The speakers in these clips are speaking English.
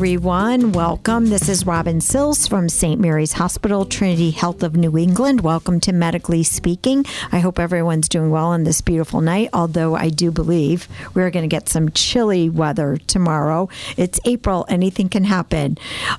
everyone. Welcome. This is Robin Sills from St. Mary's Hospital, Trinity Health of New England. Welcome to Medically Speaking. I hope everyone's doing well on this beautiful night, although I do believe we're going to get some chilly weather tomorrow. It's April, anything can happen.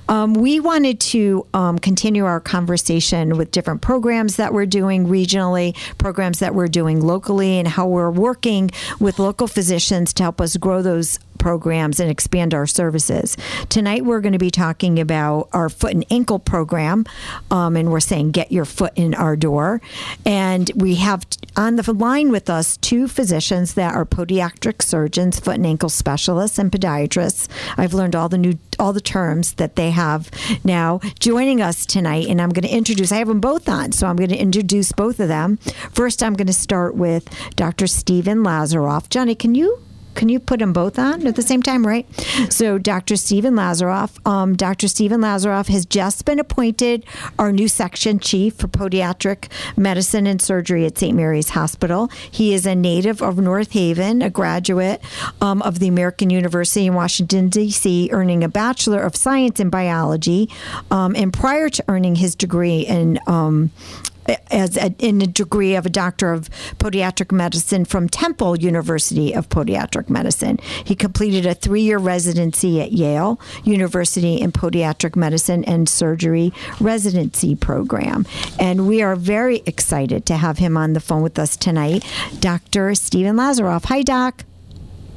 Um, we wanted to um, continue our conversation with different programs that we're doing regionally, programs that we're doing locally, and how we're working with local physicians to help us grow those programs and expand our services. Tonight, we're going to be talking about our foot and ankle program, um, and we're saying get your foot in our door. And we have on the line with us two physicians that are podiatric surgeons, foot and ankle specialists, and podiatrists. I've learned all the new all the terms that they have now joining us tonight, and I'm going to introduce. I have them both on, so I'm going to introduce both of them. First, I'm going to start with Dr. Stephen Lazaroff. Johnny, can you can you put them both on at the same time, right? So, Dr. Stephen Lazaroff, um, Dr. Stephen Lazaroff has just been appointed our new section chief for podiatric medicine and surgery at St. Mary's Hospital. He is a native of North Haven, a graduate um, of the American University in Washington, D.C., earning a Bachelor of Science in Biology. Um, and prior to earning his degree in um, as a, in a degree of a doctor of podiatric medicine from Temple University of Podiatric Medicine. He completed a three-year residency at Yale University in podiatric medicine and surgery residency program. And we are very excited to have him on the phone with us tonight, Dr. Stephen Lazaroff. Hi, Doc.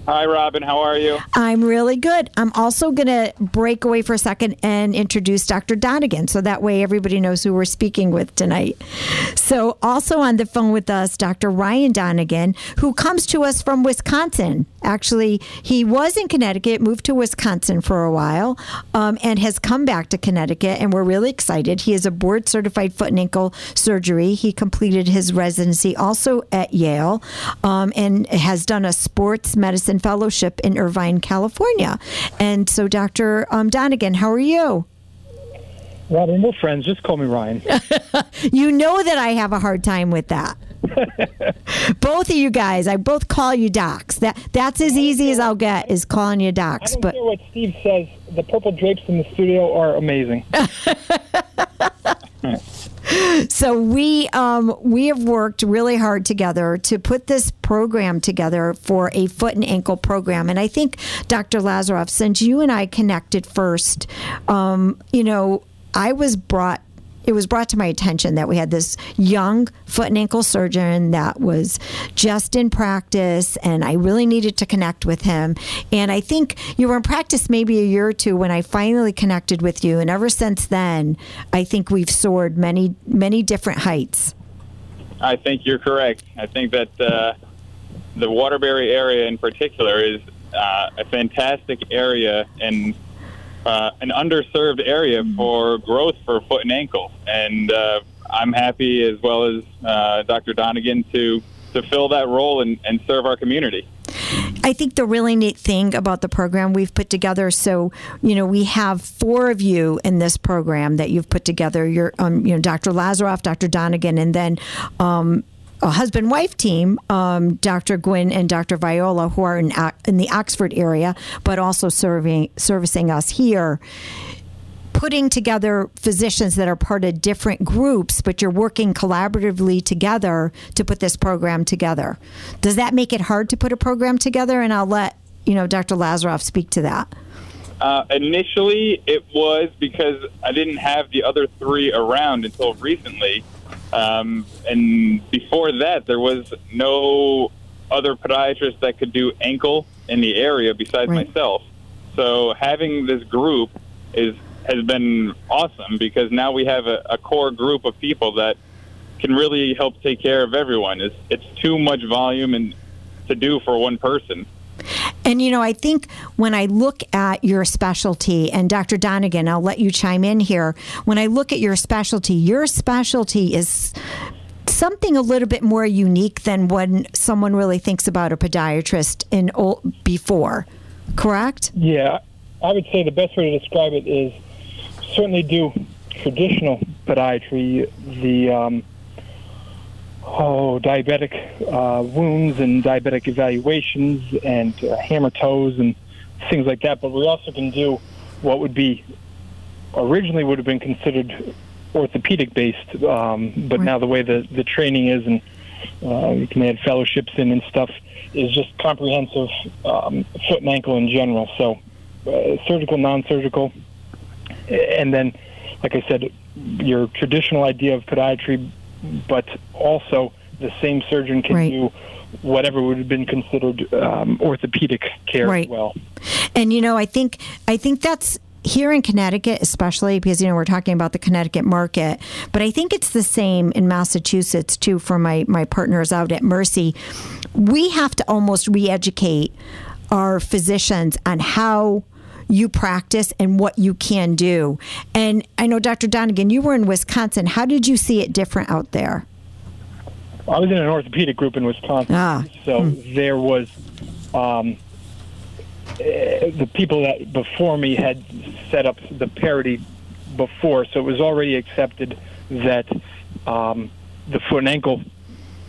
Hi, Robin. How are you? I'm really good. I'm also going to break away for a second and introduce Dr. Donegan so that way everybody knows who we're speaking with tonight. So, also on the phone with us, Dr. Ryan Donegan, who comes to us from Wisconsin. Actually, he was in Connecticut, moved to Wisconsin for a while, um, and has come back to Connecticut, and we're really excited. He is a board certified foot and ankle surgery. He completed his residency also at Yale um, and has done a sports medicine Fellowship in Irvine, California. And so, Dr. Um, Donegan, how are you? Robin, we're friends. Just call me Ryan. you know that I have a hard time with that. both of you guys, I both call you docs. That that's as easy as I'll get is calling you docs. I don't but care what Steve says. The purple drapes in the studio are amazing. so we um, we have worked really hard together to put this program together for a foot and ankle program, and I think Dr. Lazaroff, since you and I connected first, um, you know, I was brought it was brought to my attention that we had this young foot and ankle surgeon that was just in practice, and I really needed to connect with him. And I think you were in practice maybe a year or two when I finally connected with you, and ever since then, I think we've soared many, many different heights. I think you're correct. I think that uh, the Waterbury area in particular is uh, a fantastic area and uh, an underserved area mm-hmm. for growth for foot and ankle. And uh, I'm happy, as well as uh, Dr. Donegan, to to fill that role and, and serve our community. I think the really neat thing about the program we've put together, so you know, we have four of you in this program that you've put together. You're, um, you know, Dr. Lazaroff, Dr. Donegan, and then um, husband wife team, um, Dr. Gwynn and Dr. Viola, who are in, in the Oxford area, but also serving servicing us here. Putting together physicians that are part of different groups, but you're working collaboratively together to put this program together. Does that make it hard to put a program together? And I'll let you know Dr. Lazaroff speak to that. Uh, initially, it was because I didn't have the other three around until recently. Um, and before that, there was no other podiatrist that could do ankle in the area besides right. myself. So having this group is has been awesome because now we have a, a core group of people that can really help take care of everyone. It's it's too much volume and to do for one person. And you know, I think when I look at your specialty, and Dr. Donegan, I'll let you chime in here. When I look at your specialty, your specialty is something a little bit more unique than when someone really thinks about a podiatrist in old, before. Correct? Yeah, I would say the best way to describe it is certainly do traditional podiatry. The um, oh, diabetic uh, wounds and diabetic evaluations and uh, hammer toes and things like that. But we also can do what would be originally would have been considered orthopedic based, um, but Right. now the way the, the training is and uh, you can add fellowships in and stuff is just comprehensive um, foot and ankle in general. So uh, surgical, non-surgical, and then, like I said, your traditional idea of podiatry, but also the same surgeon can Right. do whatever would have been considered um, orthopedic care Right. as well. And you know, I think I think that's here in Connecticut, especially because you know we're talking about the Connecticut market, but I think it's the same in Massachusetts too. For my my partners out at Mercy, we have to almost re-educate our physicians on how you practice and what you can do. And I know, Dr. Donegan, you were in Wisconsin. How did you see it different out there? I was in an orthopedic group in Wisconsin, Ah. so there was um, eh, the people that before me had set up the parity before, so it was already accepted that um, the foot and ankle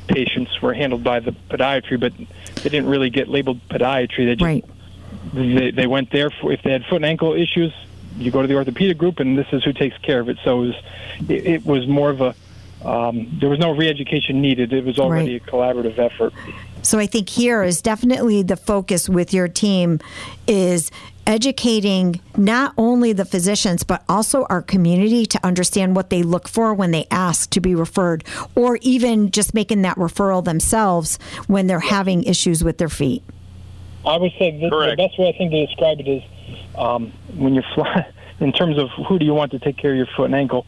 patients were handled by the podiatry, but they didn't really get labeled podiatry. They just Right. They, they went there for if they had foot and ankle issues you go to the orthopedic group and this is who takes care of it so it was it, it was more of a um, there was no re-education needed it was already Right. a collaborative effort So I think here is definitely the focus with your team is educating not only the physicians but also our community to understand what they look for when they ask to be referred or even just making that referral themselves when they're having issues with their feet. I would say the, the best way i think to describe it is um, when you're flying in terms of who do you want to take care of your foot and ankle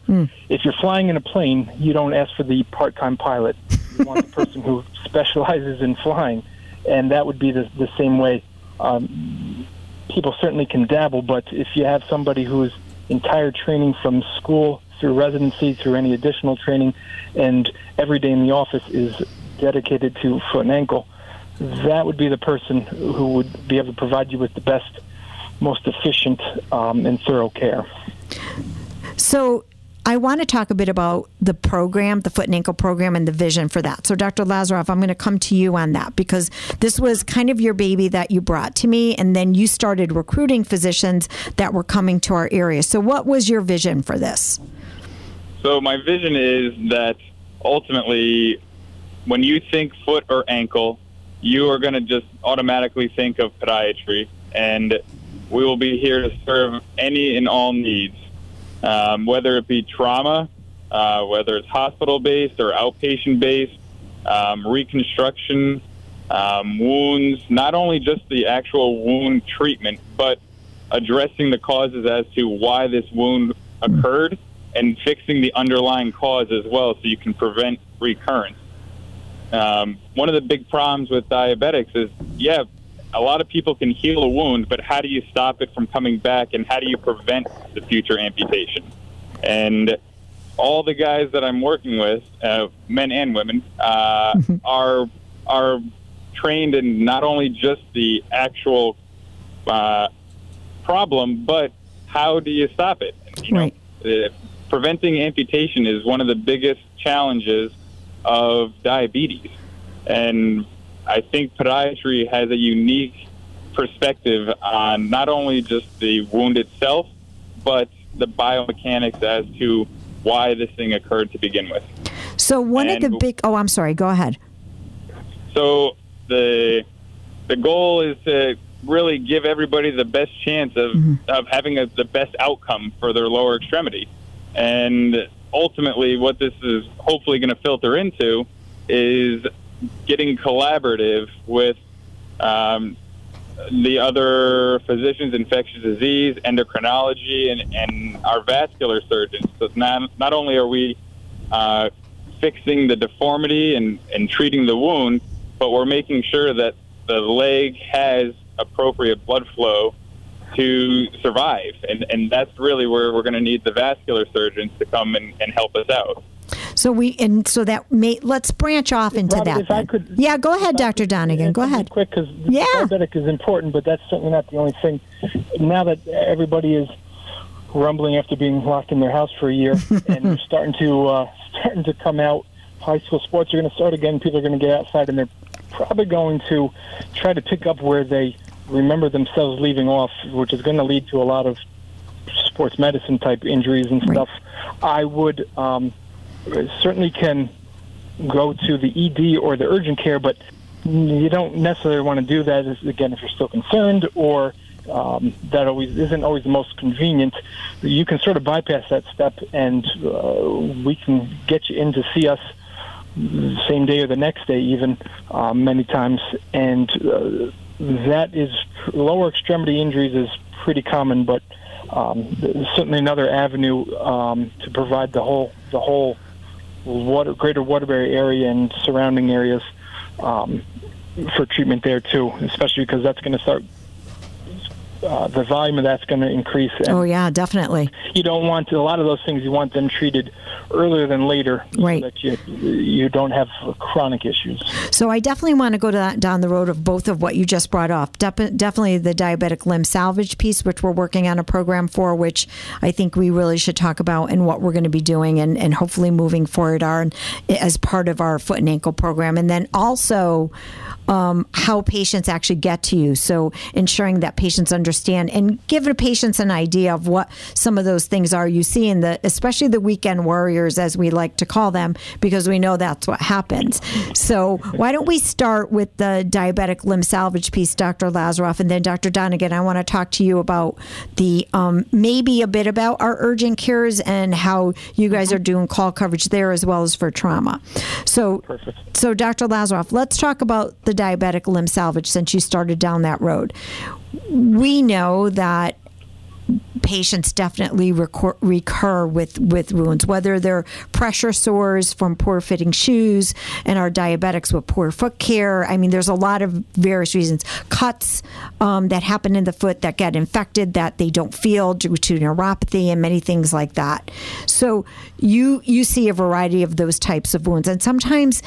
if you're flying in a plane you don't ask for the part-time pilot. You want the person who specializes in flying. And that would be the, the same way um, people certainly can dabble, but if you have somebody whose entire training from school through residency through any additional training and every day in the office is dedicated to foot and ankle, that would be the person who would be able to provide you with the best, most efficient, um, and thorough care. So I want to talk a bit about the program, the foot and ankle program, and the vision for that. So, Dr. Lazaroff, I'm going to come to you on that because this was kind of your baby that you brought to me, and then you started recruiting physicians that were coming to our area. So, what was your vision for this? So my vision is that ultimately, when you think foot or ankle, you are going to just automatically think of podiatry, and we will be here to serve any and all needs, um, whether it be trauma, uh, whether it's hospital based or outpatient based, um, reconstruction, um, wounds. Not only just the actual wound treatment, but addressing the causes as to why this wound occurred and fixing the underlying cause as well so you can prevent recurrence. Um, one of the big problems with diabetics is, yeah, a lot of people can heal a wound, but how do you stop it from coming back and how do you prevent the future amputation? And all the guys that I'm working with, uh, men and women, uh, are are trained in not only just the actual uh, problem, but how do you stop it? You know, Right. uh, preventing amputation is one of the biggest challenges of diabetes, and I think podiatry has a unique perspective on not only just the wound itself, but the biomechanics as to why this thing occurred to begin with. So, one of the big, oh, I'm sorry, go ahead. So the the goal is to really give everybody the best chance of, mm-hmm. of having a, the best outcome for their lower extremity. And ultimately, what this is hopefully going to filter into is getting collaborative with um, the other physicians, infectious disease, endocrinology, and, and our vascular surgeons. So not, not only are we uh, fixing the deformity and, and treating the wound, but we're making sure that the leg has appropriate blood flow to survive. And, and that's really where we're going to need the vascular surgeons to come and, and help us out. So we and so that may let's branch off into Robert, that. if I could- yeah, go ahead, if Dr. could Donegan. Go ahead. Quick, because Yeah. diabetic is important, but that's certainly not the only thing. Now that everybody is rumbling after being locked in their house for a year, and they're starting to uh, starting to come out, high school sports are going to start again. People are going to get outside, and they're probably going to try to pick up where they remember themselves leaving off, which is going to lead to a lot of sports medicine type injuries and Right. stuff, I would um, certainly can go to the ED or the urgent care, but you don't necessarily want to do that. Is, again, if you're still concerned or um, that always isn't always the most convenient. You can sort of bypass that step, and uh, we can get you in to see us the same day or the next day, even uh, many times. And uh, that is lower extremity injuries is pretty common, but um, certainly another avenue um, to provide the whole the whole water, greater Waterbury area and surrounding areas um, for treatment there too, especially because that's going to start. Uh, the volume of that's going to increase, and Oh yeah, definitely. you don't want to, a lot of those things. You want them treated earlier than later, Right. so that you you don't have chronic issues. So I definitely want to go to that, down the road of both of what you just brought off. Dep- definitely the diabetic limb salvage piece, which we're working on a program for, which I think we really should talk about and what we're going to be doing and, and hopefully moving forward are as part of our foot and ankle program. And then also um, how patients actually get to you. So ensuring that patients understand and give the patients an idea of what some of those things are you see in the, especially the weekend warriors, as we like to call them, because we know that's what happens. So why don't we start with the diabetic limb salvage piece, Dr. Lazaroff, and then Dr. Donegan, I want to talk to you about the um, maybe a bit about our urgent cares and how you guys are doing call coverage there as well as for trauma. So Perfect. so, Dr. Lazaroff, let's talk about the diabetic limb salvage since you started down that road. We know that patients definitely recur, with, with wounds, whether they're pressure sores from poor fitting shoes and our diabetics with poor foot care. I mean, there's a lot of various reasons. Cuts um, that happen in the foot that get infected that they don't feel due to neuropathy and many things like that. So you you see a variety of those types of wounds, and sometimes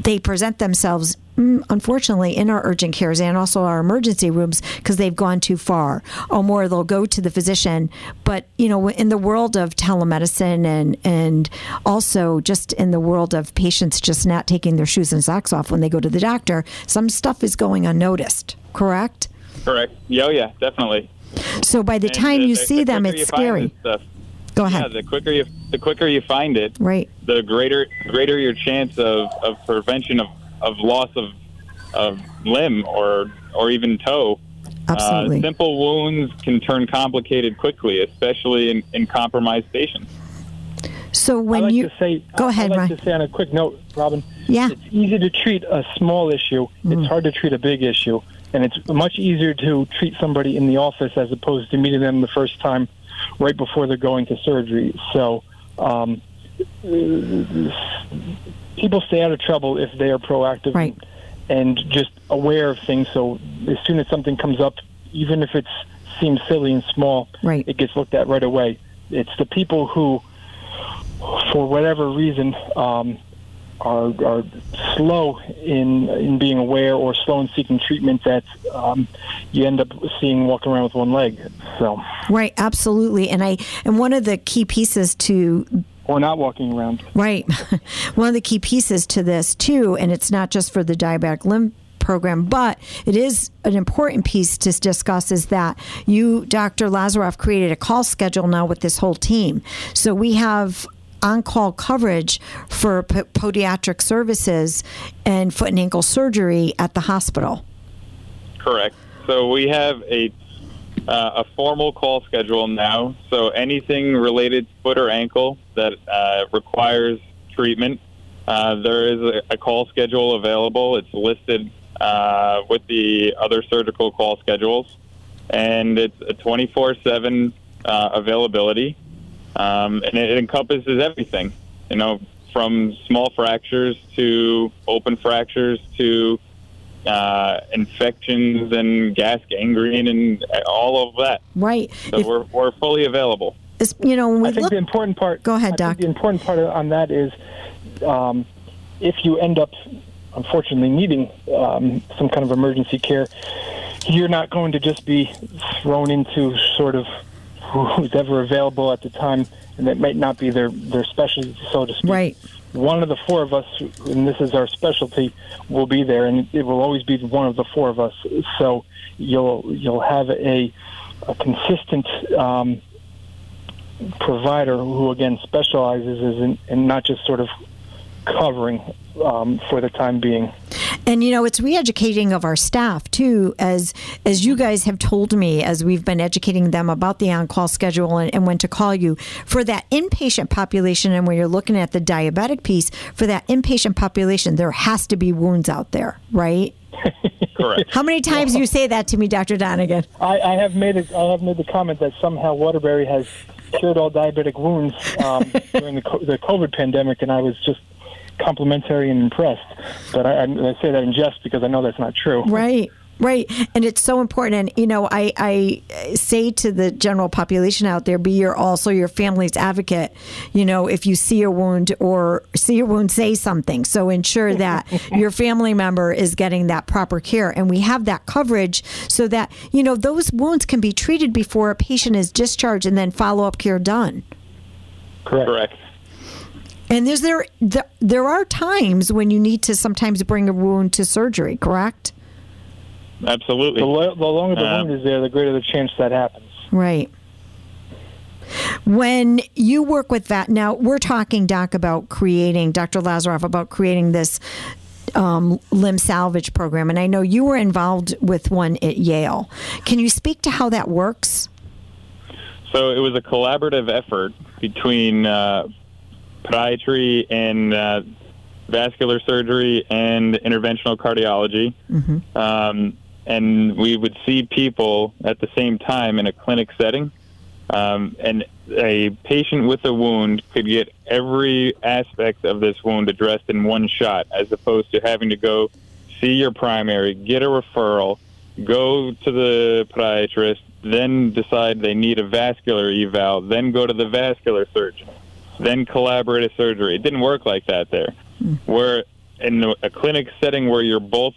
they present themselves mm, unfortunately in our urgent cares and also our emergency rooms because they've gone too far. Or more they'll go to the physician. But you know in the world of telemedicine and and also just in the world of patients just not taking their shoes and socks off when they go to the doctor some stuff is going unnoticed. Correct? Correct. Yeah, oh, yeah, definitely. so by the And time the- you the- see the them it's scary. stuff, go Yeah, ahead the quicker you the quicker you find it, right the greater greater your chance of, of prevention of, of loss of of limb or or even toe. absolutely Uh, simple wounds can turn complicated quickly, especially in, in compromised patients. so when like you to say, go I- ahead I'd like Ryan. to say on a quick note, Robin. yeah It's easy to treat a small issue. Mm. It's hard to treat a big issue, and it's much easier to treat somebody in the office as opposed to meeting them the first time, right before they're going to surgery. So, um, people stay out of trouble if they are proactive Right. and just aware of things. So, as soon as something comes up, even if it seems silly and small, Right. it gets looked at right away. It's the people who, for whatever reason, um, are, are slow in in being aware or slow in seeking treatment that um, you end up seeing walking around with one leg. So, right absolutely and i and one of the key pieces to or not walking around. Right. One of the key pieces to this, too, and it's not just for the diabetic limb program, but it is an important piece to discuss is that you, Dr. Lazaroff, created a call schedule now with this whole team. So we have on call coverage for p- podiatric services and foot and ankle surgery at the hospital. Correct. So we have a uh, a formal call schedule now. So anything related to foot or ankle that uh, requires treatment, uh, there is a, a call schedule available. It's listed uh, with the other surgical call schedules, and it's a 24/7 uh, availability, um, and it encompasses everything. You know, from small fractures to open fractures to uh, infections and gas gangrene and all of that. Right. So If- we're, we're fully available. you know, I think look, the important part. Go ahead, Doc. The important part on that is, um, if you end up, unfortunately, needing um, some kind of emergency care, you're not going to just be thrown into sort of who's ever available at the time, and that might not be their their specialty, so to speak. right. One of the four of us, and this is our specialty, will be there, and it will always be one of the four of us. So you'll you'll have a, a consistent um, provider who again specializes in, in not just sort of covering um, for the time being. And you know, it's re-educating of our staff too, as as you guys have told me, as we've been educating them about the on-call schedule and, and when to call you for that inpatient population. And when you're looking at the diabetic piece, for that inpatient population, there has to be wounds out there, right? Correct. How many times you say that to me, Dr. Donegan? I, I have made a, I have made the comment that somehow Waterbury has cured all diabetic wounds um, during the, the COVID pandemic, and I was just complimentary and impressed. But I, I say that in jest because I know that's not true. Right. Right. And it's so important. And, you know, I, I say to the general population out there, be your also your family's advocate. You know, if you see a wound or see a wound, say something. So ensure that your family member is getting that proper care. And we have that coverage so that, you know, those wounds can be treated before a patient is discharged and then follow up care done. Correct. Correct. And there's there, there there are times when you need to sometimes bring a wound to surgery, correct? Absolutely. The, lo- the longer the Uh, wound is there, the greater the chance that happens. Right. When you work with that, now we're talking, Doc, about creating, Dr. Lazaroff, about creating this um, limb salvage program. And I know you were involved with one at Yale. Can you speak to how that works? So it was a collaborative effort between uh, podiatry and uh, vascular surgery and interventional cardiology. Um, and we would see people at the same time in a clinic setting. Um, and a patient with a wound could get every aspect of this wound addressed in one shot, as opposed to having to go see your primary, get a referral, go to the podiatrist, then decide they need a vascular eval, then go to the vascular surgeon, then collaborative surgery. It didn't work like that there. Where in a clinic setting where you're both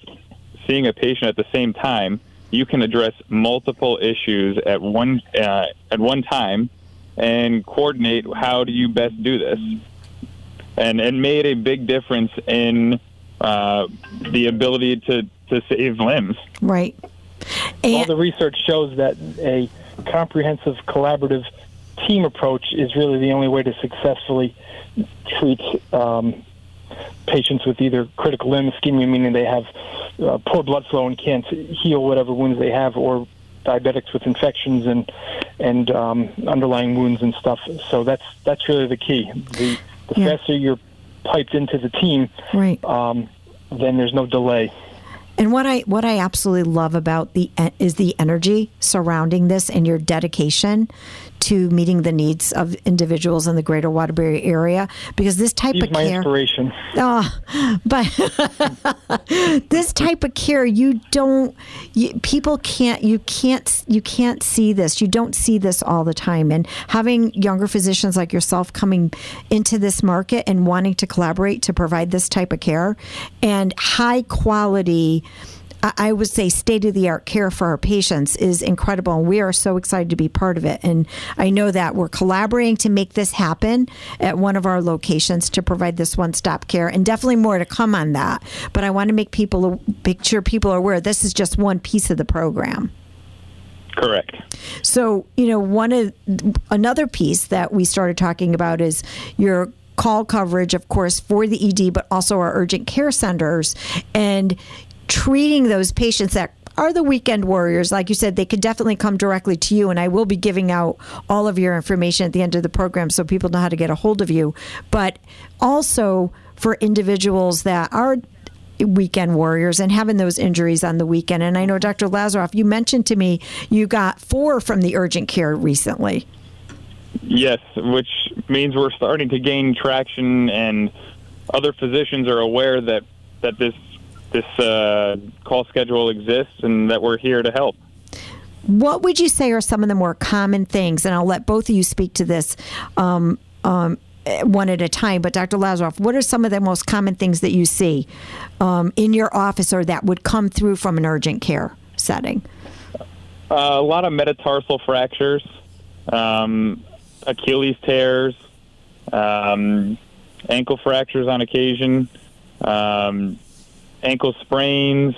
seeing a patient at the same time, you can address multiple issues at one uh, at one time and coordinate how do you best do this. And it made a big difference in uh, the ability to, to save limbs. Right. All And, the research shows that a comprehensive collaborative team approach is really the only way to successfully treat um, patients with either critical limb ischemia, meaning they have uh, poor blood flow and can't heal whatever wounds they have, or diabetics with infections and and um, underlying wounds and stuff. So that's that's really the key. The the Yeah. faster you're piped into the team, right. um, then there's no delay. And what I what I absolutely love about the is the energy surrounding this and your dedication to meeting the needs of individuals in the greater Waterbury area because this type He's of my care inspiration. Oh, but this type of care, you don't. You, people can't. You can't. You can't see this. You don't see this all the time. And having younger physicians like yourself coming into this market and wanting to collaborate to provide this type of care and high quality. I- would say state of the art care for our patients is incredible, and we are so excited to be part of it. And I know that we're collaborating to make this happen at one of our locations to provide this one stop care, and definitely more to come on that. But I want to make people make sure people are aware this is just one piece of the program. Correct. So, you know, one of another piece that we started talking about is your call coverage, of course, for the ED, but also our urgent care centers and treating those patients that are the weekend warriors. Like you said, they could definitely come directly to you, and I will be giving out all of your information at the end of the program so people know how to get a hold of you. But also for individuals that are weekend warriors and having those injuries on the weekend. And I know, Dr. Lazaroff, you mentioned to me you got four from the urgent care recently. Yes, which means we're starting to gain traction, and other physicians are aware that that this this uh, call schedule exists and that we're here to help. What would you say are some of the more common things? And I'll let both of you speak to this um, um, one at a time. But Dr. Lazaroff, what are some of the most common things that you see um, in your office or that would come through from an urgent care setting? Uh, a lot of metatarsal fractures, um, Achilles tears, um, ankle fractures on occasion, um, ankle sprains,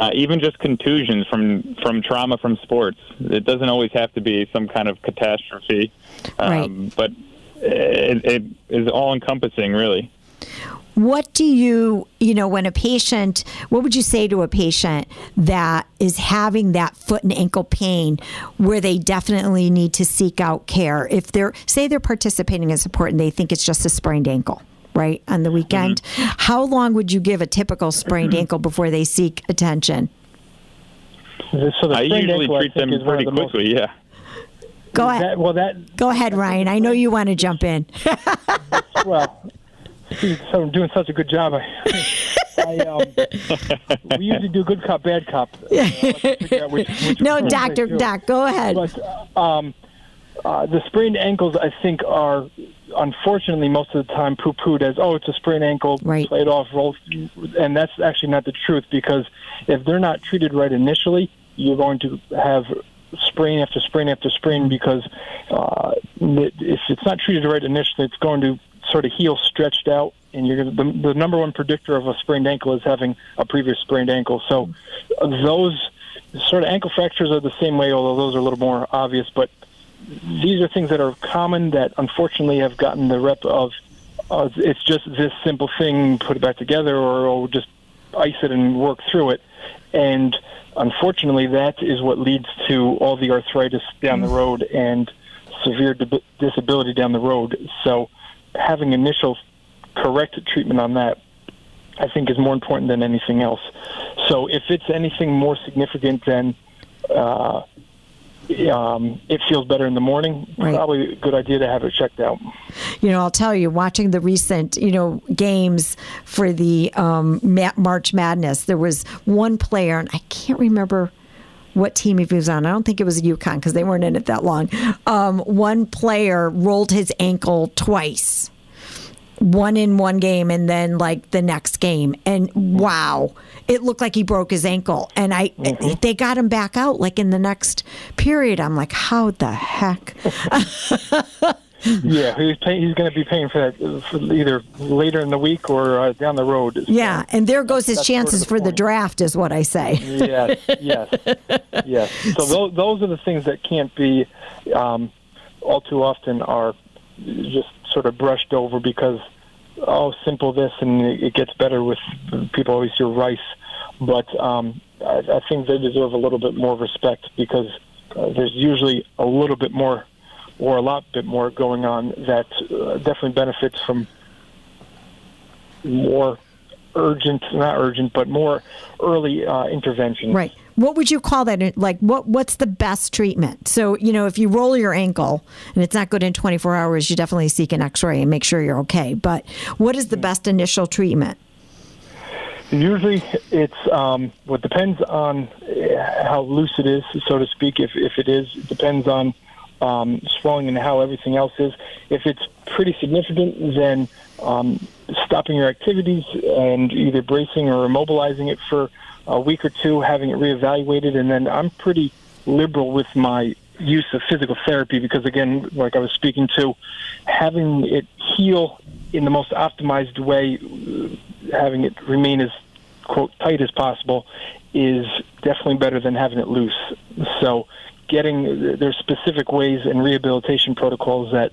uh, even just contusions from from trauma from sports. It doesn't always have to be some kind of catastrophe, um, Right. but it, it is all encompassing, really. What do you, you know, when a patient, what would you say to a patient that is having that foot and ankle pain where they definitely need to seek out care? If they're, say they're participating in support and they think it's just a sprained ankle, right, on the weekend, how long would you give a typical sprained ankle before they seek attention? So the I usually ankle, treat think, them is pretty the most- quickly. Yeah. Go ahead. That, well, that Go ahead, Ryan. I know you want to jump in. well, so I'm doing such a good job. I, I um, we usually do good cop, bad cop. Uh, let's figure out which- which no, Doctor. Doc, go ahead. But um, uh, the sprained ankles, I think, are unfortunately most of the time poo-pooed as, oh, it's a sprained ankle, Right. play it off, roll, and that's actually not the truth because if they're not treated right initially, you're going to have sprain after sprain after sprain because uh, if it's not treated right initially, it's going to sort of heal stretched out. And you're gonna, the, the number one predictor of a sprained ankle is having a previous sprained ankle. So uh, those sort of ankle fractures are the same way, although those are a little more obvious. But these are things that are common that unfortunately have gotten the rep of uh, it's just this simple thing, put it back together, or, or just ice it and work through it. And unfortunately, that is what leads to all the arthritis down the road and severe dib- disability down the road. So, having initial correct treatment on that, I think, is more important than anything else. So, if it's anything more significant than uh, um, it feels better in the morning, Right. probably a good idea to have it checked out. you know, I'll tell you, watching the recent, you know, games for the um, March Madness, there was one player, and I can't remember what team he was on. I don't think it was UConn because they weren't in it that long. Um, one player rolled his ankle twice. One in one game and then like the next game. And wow, it looked like he broke his ankle. And I they got him back out like in the next period. I'm like, how the heck? Yeah, he's pay, he's going to be paying for that for either later in the week or uh, down the road. Yeah, and there goes his That's sort of chances the for the draft, is what I say. yes, yes, yes. So those, those are the things that can't be um, all too often are just sort of brushed over because oh, simple this and it gets better with people always hear rice, but um, I, I think they deserve a little bit more respect because uh, there's usually a little bit more or a lot bit more going on that uh, definitely benefits from more urgent, not urgent, but more early uh, intervention. Right. What would you call that? Like, what what's the best treatment? So, you know, if you roll your ankle and it's not good in 24 hours, you definitely seek an X-ray and make sure you're okay. But what is the best initial treatment? Usually, it's um, what depends on uh, how loose it is, so to speak. If if it is, it depends on um, swelling and how everything else is. If it's pretty significant, then um, stopping your activities and either bracing or immobilizing it for a week or two, having it reevaluated, and then I'm pretty liberal with my use of physical therapy because, again, like I was speaking to, having it heal in the most optimized way, having it remain as quote tight as possible, is definitely better than having it loose. So getting there's specific ways and rehabilitation protocols that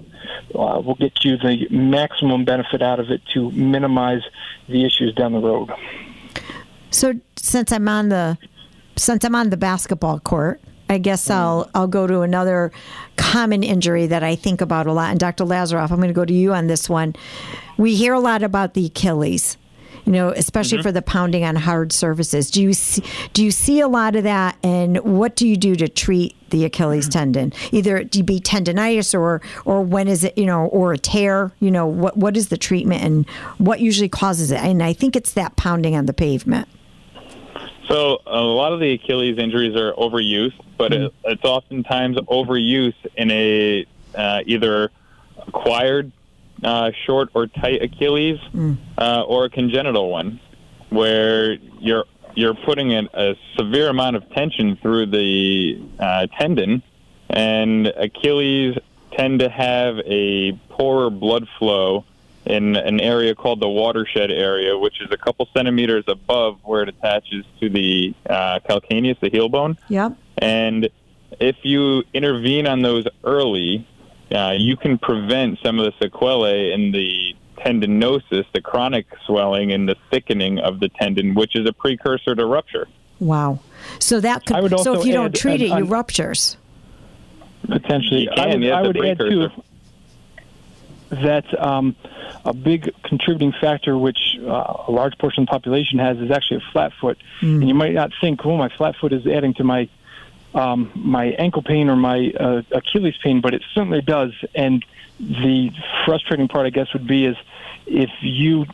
uh, will get you the maximum benefit out of it to minimize the issues down the road. So, since I'm on the since I'm on the basketball court, I guess mm-hmm. I'll I'll go to another common injury that I think about a lot. And Dr. Lazaroff, I'm going to go to you on this one. We hear a lot about the Achilles, you know, especially mm-hmm. for the pounding on hard surfaces. Do you see, do you see a lot of that? And what do you do to treat the Achilles mm-hmm. tendon? Either you be tendonitis or or when is it, you know, or a tear? You know, what what is the treatment and what usually causes it? And I think it's that pounding on the pavement. So a lot of the Achilles injuries are overuse, but it, it's oftentimes overuse in a uh, either acquired uh, short or tight Achilles uh, or a congenital one, where you're you're putting in a severe amount of tension through the uh, tendon, and Achilles tend to have a poorer blood flow in an area called the watershed area, which is a couple centimeters above where it attaches to the uh, calcaneus, the heel bone. Yep. And if you intervene on those early, uh, you can prevent some of the sequelae in the tendinosis, the chronic swelling and the thickening of the tendon, which is a precursor to rupture. Wow. So that could, I would so if also you don't treat an- it, you an- ruptures. potentially. You I can, would, I would add too precursor. That um, a big contributing factor, which uh, a large portion of the population has, is actually a flat foot. And you might not think, "Oh, my flat foot is adding to my um, my ankle pain or my uh, Achilles pain," but it certainly does. And the frustrating part, I guess, would be is if you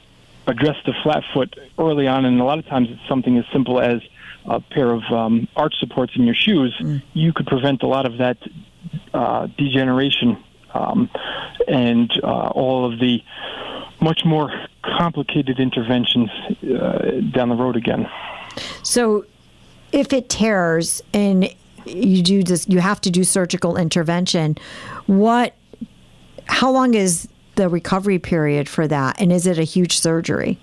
address the flat foot early on, and a lot of times it's something as simple as a pair of um, arch supports in your shoes, you could prevent a lot of that uh, degeneration um, and uh, all of the much more complicated interventions uh, down the road again. So if it tears and you do this, you have to do surgical intervention. What, how long is the recovery period for that? And is it a huge surgery?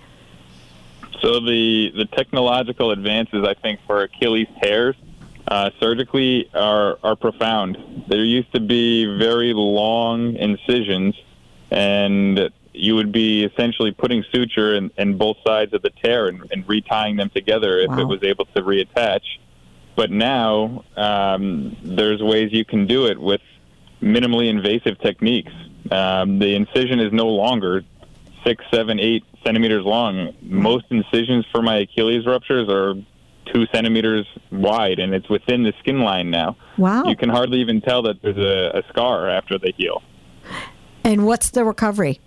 So the the technological advances, I think, for Achilles tears uh, surgically are are profound. There used to be very long incisions, and you would be essentially putting suture in, in both sides of the tear and, and retying them together if Wow. it was able to reattach. But now um, there's ways you can do it with minimally invasive techniques. Um, the incision is no longer six, seven, eight centimeters long. Most incisions for my Achilles ruptures are two centimeters wide, and it's within the skin line now. Wow. You can hardly even tell that there's a, a scar after they heal. And what's the recovery?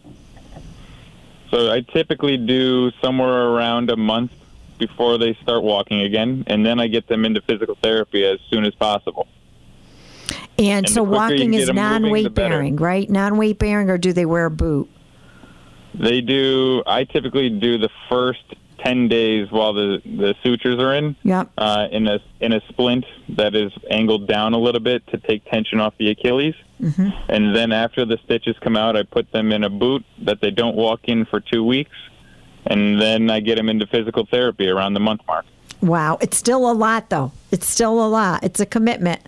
So I typically do somewhere around a month before they start walking again, and then I get them into physical therapy as soon as possible. And, And so the walking is get 'em moving, the non-weight bearing, right? Non-weight bearing, or do they wear a boot? They do. I typically do the first ten days while the the sutures are in. Yep. Uh, in a in a splint that is angled down a little bit to take tension off the Achilles. Mm-hmm. And then after the stitches come out, I put them in a boot that they don't walk in for two weeks, and then I get them into physical therapy around the month mark. Wow. It's still a lot, though. It's still a lot. It's a commitment.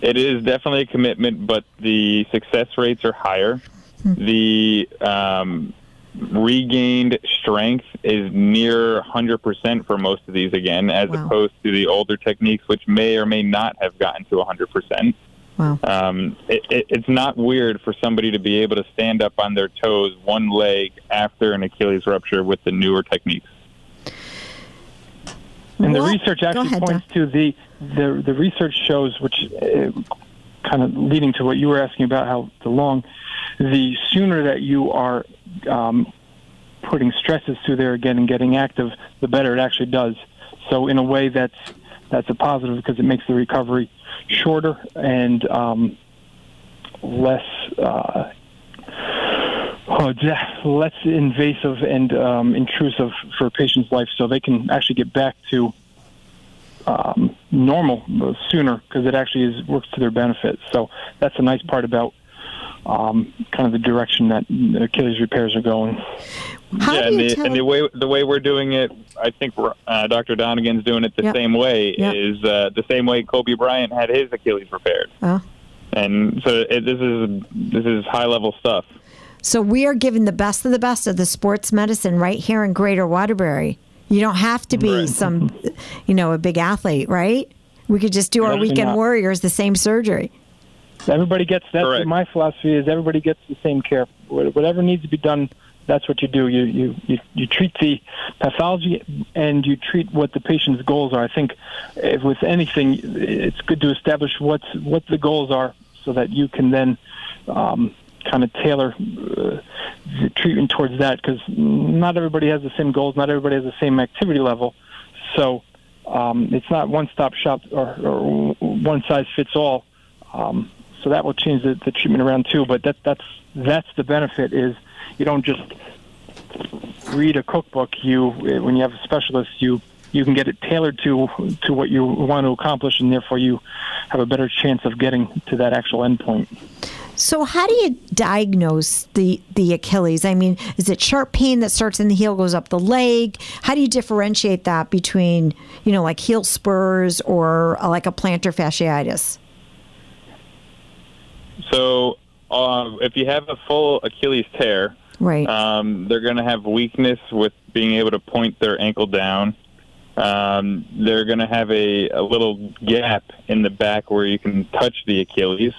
It is definitely a commitment, but the success rates are higher. The um, regained strength is near 100% for most of these again, as Wow. opposed to the older techniques, which may or may not have gotten to 100%. Wow. Um, it, it, it's not weird for somebody to be able to stand up on their toes, one leg after an Achilles rupture with the newer techniques. And the research actually ahead, points to the, the the research shows, which uh, kind of leading to what you were asking about how the long, the sooner that you are um, putting stresses through there again and getting active, the better it actually does. So in a way, that's that's a positive because it makes the recovery shorter and um, less. Uh, Oh, less invasive and um, intrusive for a patient's life, so they can actually get back to um, normal sooner because it actually is works to their benefit. So that's a nice part about um, kind of the direction that Achilles repairs are going. How yeah, do and you the, tell? and the way the way we're doing it, I think we're, uh, Dr. Donegan's doing it the Yep. same way. Yep. Is uh, the same way Kobe Bryant had his Achilles repaired, Oh. and so it, this is this is high level stuff. So we are given the best of the best of the sports medicine right here in Greater Waterbury. You don't have to be Right. some, you know, a big athlete, right? We could just do our Absolutely weekend not. warriors the same surgery. Everybody gets that's Correct. my philosophy is everybody gets the same care. Whatever needs to be done, that's what you do. You you you, you treat the pathology and you treat what the patient's goals are. I think if with anything, it's good to establish what's what the goals are so that you can then um, kind of tailor uh, the treatment towards that because not everybody has the same goals, not everybody has the same activity level, so. Um, it's not one stop shop or, or one size fits all. Um, so that will change the, the treatment around too. But that, that's that's the benefit is you don't just read a cookbook. You when you have a specialist, you you can get it tailored to to what you want to accomplish, and therefore you have a better chance of getting to that actual endpoint. So, how do you diagnose the the Achilles? I mean, is it sharp pain that starts in the heel, goes up the leg? How do you differentiate that between, you know, like heel spurs or uh, like a plantar fasciitis? So, uh, if you have a full Achilles tear, right, um, they're going to have weakness with being able to point their ankle down. Um, they're going to have a, a little gap in the back where you can touch the Achilles.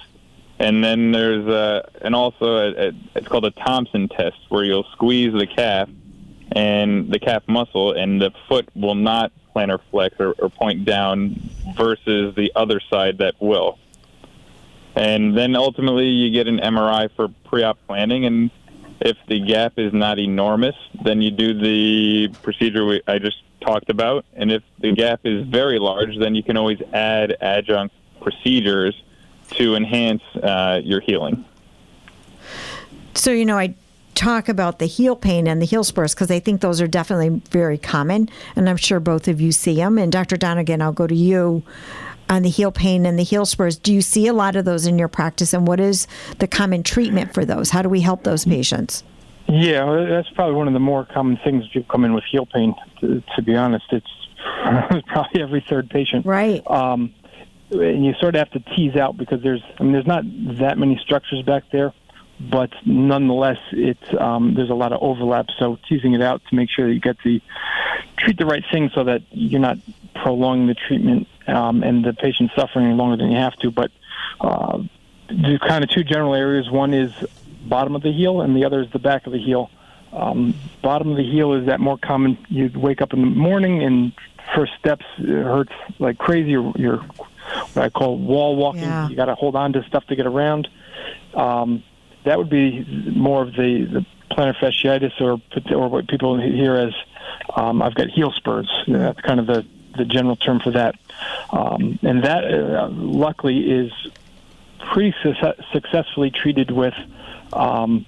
And then there's a, and also a, a, it's called a Thompson test where you'll squeeze the calf and the calf muscle, and the foot will not plantar flex or, or point down versus the other side that will. And then ultimately you get an MRI for pre-op planning, and if the gap is not enormous, then you do the procedure we, I just talked about. And if the gap is very large, then you can always add adjunct procedures to enhance uh, your healing. So, you know, I talk about the heel pain and the heel spurs because I think those are definitely very common. And I'm sure both of you see them. And Dr. Donegan, I'll go to you on the heel pain and the heel spurs. Do you see a lot of those in your practice? And what is the common treatment for those? How do we help those patients? Yeah, that's probably one of the more common things you come in with heel pain. To, to be honest, it's probably every third patient. Right. Um, and you sort of have to tease out because there's, I mean, there's not that many structures back there, but nonetheless, it's um, there's a lot of overlap. So teasing it out to make sure that you get the treat the right thing so that you're not prolonging the treatment um, and the patient suffering longer than you have to. But uh, there's kind of two general areas. One is bottom of the heel, and the other is the back of the heel. Um, bottom of the heel is that more common. You wake up in the morning and first steps hurts like crazy. You're, you're what I call wall walking. Yeah. You got to hold on to stuff to get around. Um, that would be more of the, the plantar fasciitis, or or what people hear as um, I've got heel spurs. That's kind of the the general term for that. Um, and that, uh, luckily, is pretty su- successfully treated with um,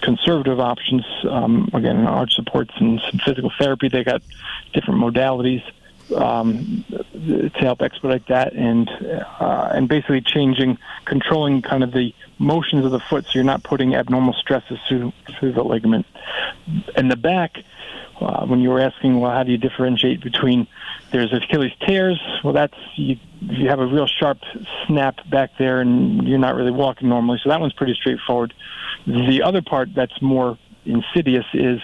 conservative options. Um, again, arch supports and some physical therapy. They got different modalities um, to help expedite that, and uh, and basically changing, controlling kind of the motions of the foot, so you're not putting abnormal stresses through through the ligament. And the back, uh, when you were asking, well, how do you differentiate between there's Achilles tears? Well, that's you, you have a real sharp snap back there, and you're not really walking normally. So that one's pretty straightforward. The other part that's more insidious is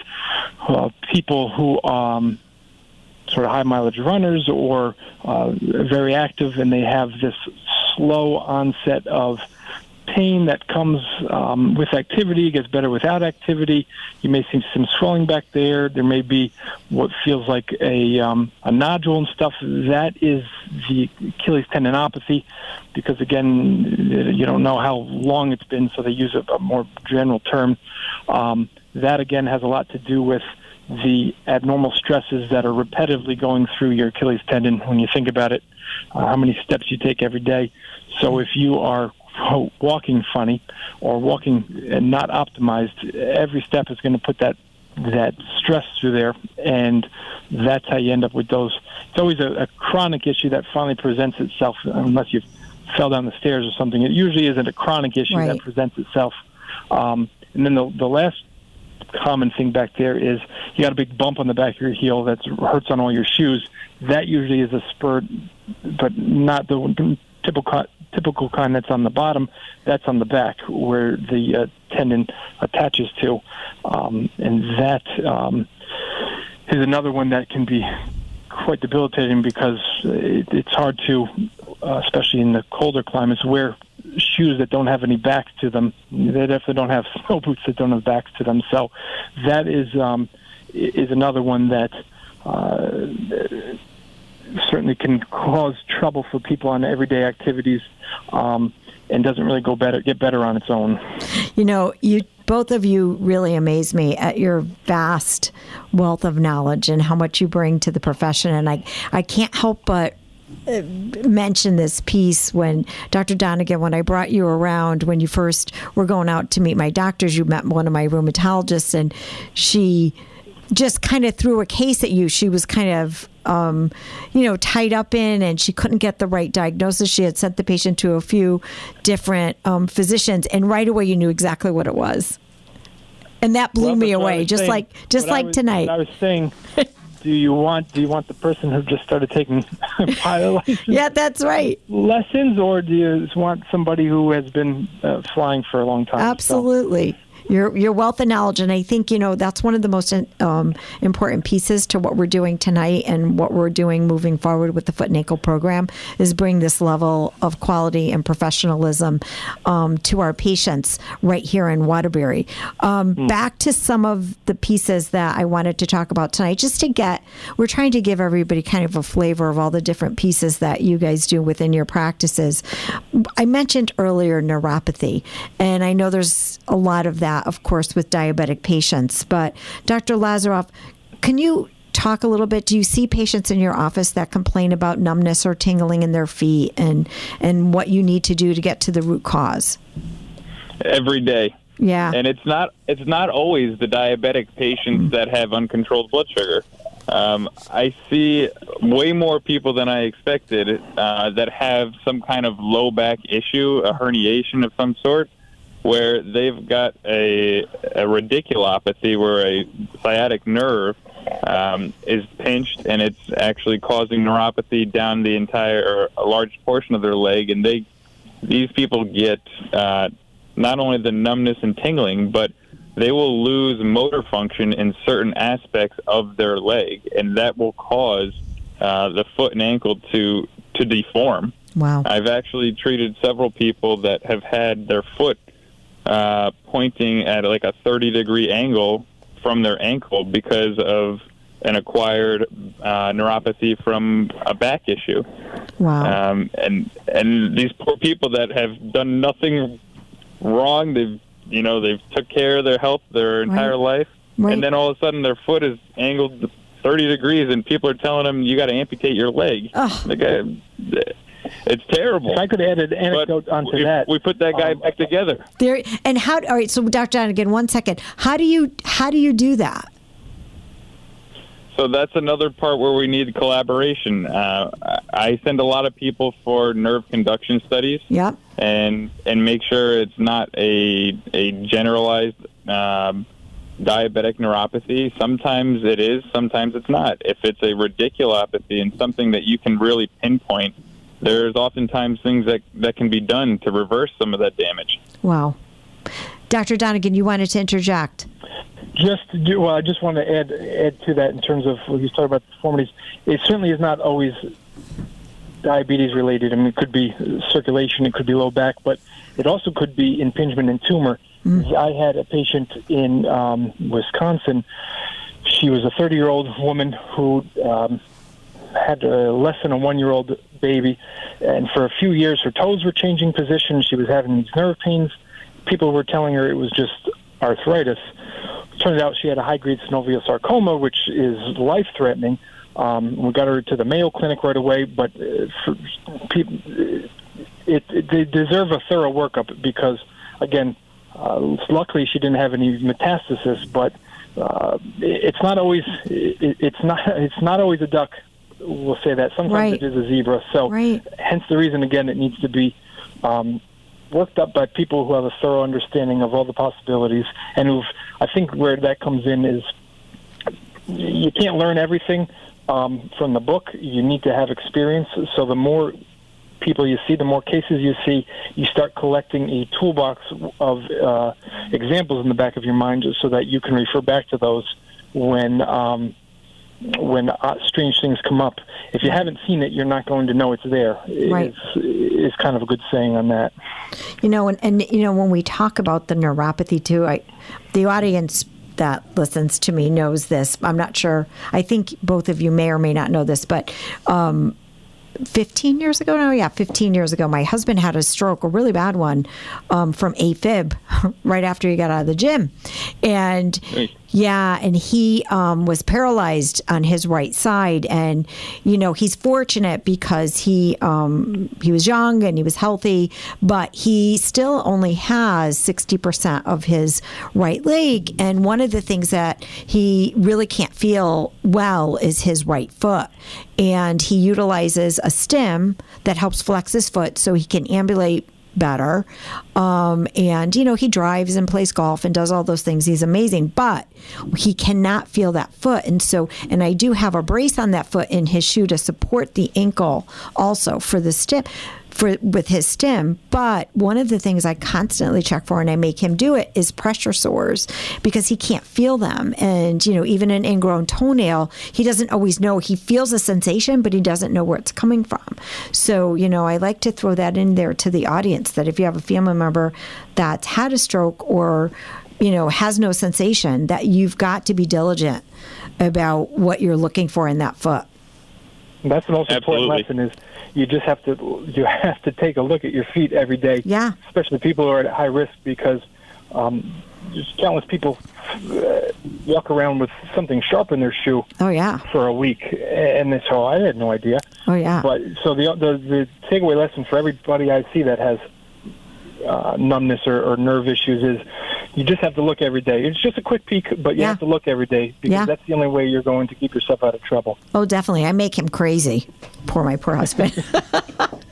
uh, people who um, sort of high mileage runners or uh, very active, and they have this slow onset of pain that comes um, with activity, gets better without activity. You may see some swelling back there. There may be what feels like a, um, a nodule and stuff. That is the Achilles tendinopathy because, again, you don't know how long it's been, so they use a, a more general term. Um, that, again, has a lot to do with the abnormal stresses that are repetitively going through your Achilles tendon when you think about it, uh, how many steps you take every day. So if you are walking funny or walking and not optimized, every step is going to put that that stress through there, and that's how you end up with those. It's always a, a chronic issue that finally presents itself, unless you fell down the stairs or something. It usually isn't a chronic issue Right. that presents itself. Um, and then the, the last common thing back there is you got a big bump on the back of your heel that hurts on all your shoes. That usually is a spur, but not the typical typical kind that's on the bottom. That's on the back where the uh, tendon attaches to, um, and that um, is another one that can be quite debilitating because it, it's hard to, uh, especially in the colder climates, wear shoes that don't have any backs to them. They definitely don't have snow boots that don't have backs to them. So that is um, is another one that uh, certainly can cause trouble for people on everyday activities. Um, and doesn't really go better, get better on its own. You know, you both of you really amaze me at your vast wealth of knowledge and how much you bring to the profession. And I, I can't help but mention this piece when Dr. Donegan, when I brought you around when you first were going out to meet my doctors, you met one of my rheumatologists, and she just kind of threw a case at you. She was kind of, um, you know, tied up in, and she couldn't get the right diagnosis. She had sent the patient to a few different um, physicians, and right away you knew exactly what it was, and that blew Well, me that's what I away. Just saying. like, just What I like was- tonight. I was saying, do you want do you want the person who just started taking pilot license yeah, that's right. lessons, or do you want somebody who has been uh, flying for a long time? So- Absolutely. Your, your wealth of knowledge. And I think, you know, that's one of the most um, important pieces to what we're doing tonight and what we're doing moving forward with the foot and ankle program is bring this level of quality and professionalism um, to our patients right here in Waterbury. Um, Back to some of the pieces that I wanted to talk about tonight, just to get, we're trying to give everybody kind of a flavor of all the different pieces that you guys do within your practices. I mentioned earlier neuropathy, and I know there's a lot of that, of course, with diabetic patients. But Dr. Lazaroff, can you talk a little bit? Do you see patients in your office that complain about numbness or tingling in their feet, and and what you need to do to get to the root cause? every day. Yeah, and it's not it's not always the diabetic patients that have uncontrolled blood sugar. Um, I see way more people than I expected uh, that have some kind of low back issue, a herniation of some sort, where they've got a, a radiculopathy, where a sciatic nerve um, is pinched, and it's actually causing neuropathy down the entire or a large portion of their leg, and they these people get uh, not only the numbness and tingling, but they will lose motor function in certain aspects of their leg, and that will cause uh, the foot and ankle to to deform. wow. I've actually treated several people that have had their foot uh, pointing at like a 30 degree angle from their ankle because of an acquired uh, neuropathy from a back issue. Wow. Um, and and these poor people that have done nothing wrong, they've you know they've took care of their health their entire life, Right. and then all of a sudden their foot is angled 30 degrees, and people are telling them you got to amputate your leg. Like, uh, it's terrible. If I could add an But onto if that, we put that guy um, back together. There and how? All right. So, Dr. Donegan, one second. How do you how do you do that? So that's another part where we need collaboration. Uh, I send a lot of people for nerve conduction studies. Yep. and and make sure it's not a a generalized um, diabetic neuropathy. Sometimes it is, sometimes it's not. If it's a radiculopathy and something that you can really pinpoint, there's oftentimes things that that can be done to reverse some of that damage. Wow. Dr. Donegan, you wanted to interject. Just to do, well, I just want to add add to that in terms of what you talking about deformities. It certainly is not always diabetes related. I mean, it could be circulation, it could be low back, but it also could be impingement and tumor. I had a patient in um, Wisconsin. She was a 30 year old woman who um, had a less than a one year old baby, and for a few years her toes were changing position. She was having these nerve pains. People were telling her it was just arthritis. Turns out she had a high grade synovial sarcoma, which is life threatening. Um, we got her to the Mayo Clinic right away, but uh, for people, it, it, they deserve a thorough workup because, again, uh, luckily she didn't have any metastasis, but uh, it's not always it, it's not it's not always a duck. We'll say that sometimes Right. it is a zebra. So, Right. hence the reason again it needs to be um, worked up by people who have a thorough understanding of all the possibilities and who've. I think where that comes in is you can't learn everything um, from the book. You need to have experience. So the more people you see, the more cases you see, you start collecting a toolbox of uh, examples in the back of your mind, so that you can refer back to those when. Um, when uh, strange things come up, if you haven't seen it, you're not going to know it's there. Right. Is, is kind of a good saying on that. You know, and, and you know, when we talk about the neuropathy too, I, the audience that listens to me knows this. I'm not sure. I think both of you may or may not know this, but um, 15 years ago no yeah 15 years ago my husband had a stroke a really bad one um, from afib right after he got out of the gym and Yeah, and he um, was paralyzed on his right side, and you know he's fortunate because he um, he was young and he was healthy, but he still only has sixty percent of his right leg, and one of the things that he really can't feel well is his right foot, and he utilizes a stem that helps flex his foot so he can ambulate better. Um, and, you know, he drives and plays golf and does all those things. He's amazing, but he cannot feel that foot. And so, and I do have a brace on that foot in his shoe to support the ankle also for the step for with his stem. But one of the things I constantly check for, and I make him do it, is pressure sores because he can't feel them. And you know, even an ingrown toenail, he doesn't always know. He feels a sensation, but he doesn't know where it's coming from. So you know, I like to throw that in there to the audience that if you have a family member that's had a stroke or you know has no sensation, that you've got to be diligent about what you're looking for in that foot. That's the most Absolutely. important lesson is you just have to you have to take a look at your feet every day. Yeah. Especially people who are at high risk because um, there's countless people uh, walk around with something sharp in their shoe Oh yeah. for a week, and so I had no idea. Oh yeah. But so the the, the takeaway lesson for everybody I see that has uh, numbness or, or nerve issues is you just have to look every day. It's just a quick peek, but you Yeah. have to look every day because Yeah. that's the only way you're going to keep yourself out of trouble. Oh, definitely. I make him crazy. Poor my poor husband.